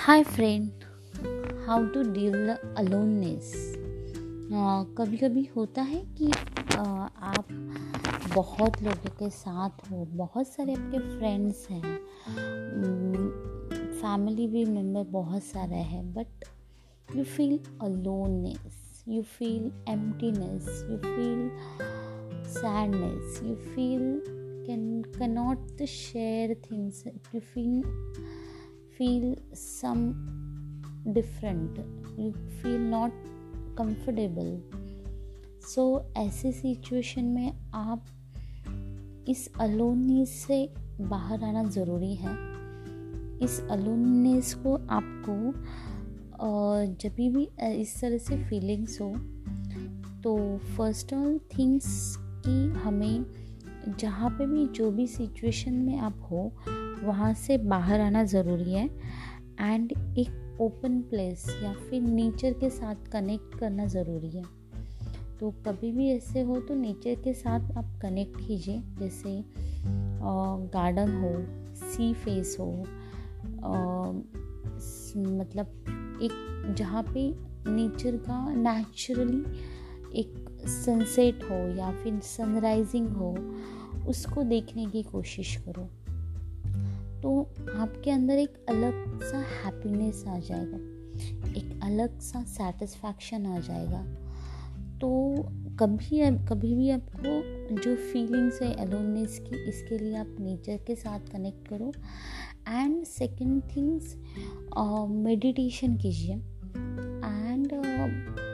Hi friend how to deal the aloneness कभी कभी होता है कि uh, आप बहुत लोगों के साथ हो बहुत सारे आपके फ्रेंड्स हैं फैमिली भी मेंबर बहुत सारे हैं but you feel aloneness you feel emptiness you feel sadness you feel can cannot share things you feel feel some different. You feel not comfortable. So so, ऐसे सिचुएशन में आप इस aloneness से बाहर आना ज़रूरी है। इस अलोननेस को आपको जब भी इस तरह से फीलिंग्स हो तो फ़र्स्ट ऑल थिंग्स कि हमें जहाँ पे भी जो भी सिचुएशन में आप हो वहाँ से बाहर आना ज़रूरी है एंड एक ओपन प्लेस या फिर नेचर के साथ कनेक्ट करना ज़रूरी है। तो कभी भी ऐसे हो तो नेचर के साथ आप कनेक्ट कीजिए जैसे गार्डन हो सी फेस हो आ, मतलब एक जहाँ पे नेचर का नेचुरली एक सनसेट हो या फिर सनराइजिंग हो उसको देखने की कोशिश करो। तो आपके अंदर एक अलग सा हैप्पीनेस आ जाएगा। एक अलग सा सेटिस्फैक्शन आ जाएगा। तो कभी कभी भी आपको जो फीलिंग्स है एलोननेस की, इसके लिए आप नेचर के साथ कनेक्ट करो। एंड सेकंड थिंग्स मेडिटेशन कीजिए। एंड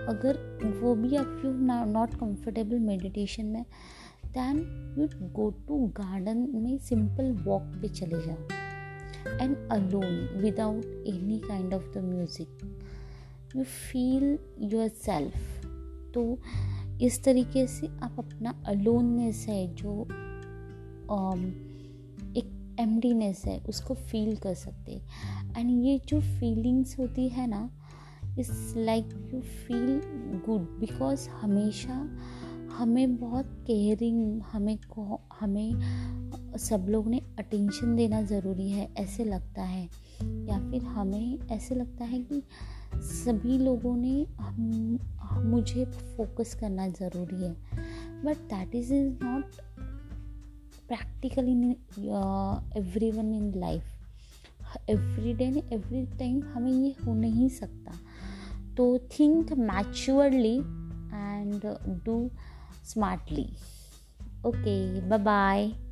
अगर वो भी आप यू नॉट कंफर्टेबल मेडिटेशन में then you go to garden में सिंपल वॉक पे चले जाओ and alone without any kind of the music you feel yourself तो इस तरीके से आप अपना अलोननेस है जो um, एक एम्प्टीनेस है उसको फील कर सकते एंड ये जो फीलिंग्स होती है ना it's like you feel good because हमेशा हमें बहुत केयरिंग हमें को हमें सब लोग ने अटेंशन देना ज़रूरी है ऐसे लगता है। या फिर हमें ऐसे लगता है कि सभी लोगों ने हम, मुझे फोकस करना ज़रूरी है। But that is is not practical in every one in life every day every time हमें ये हो नहीं सकता। तो think maturely and do smartly. Okay, bye bye.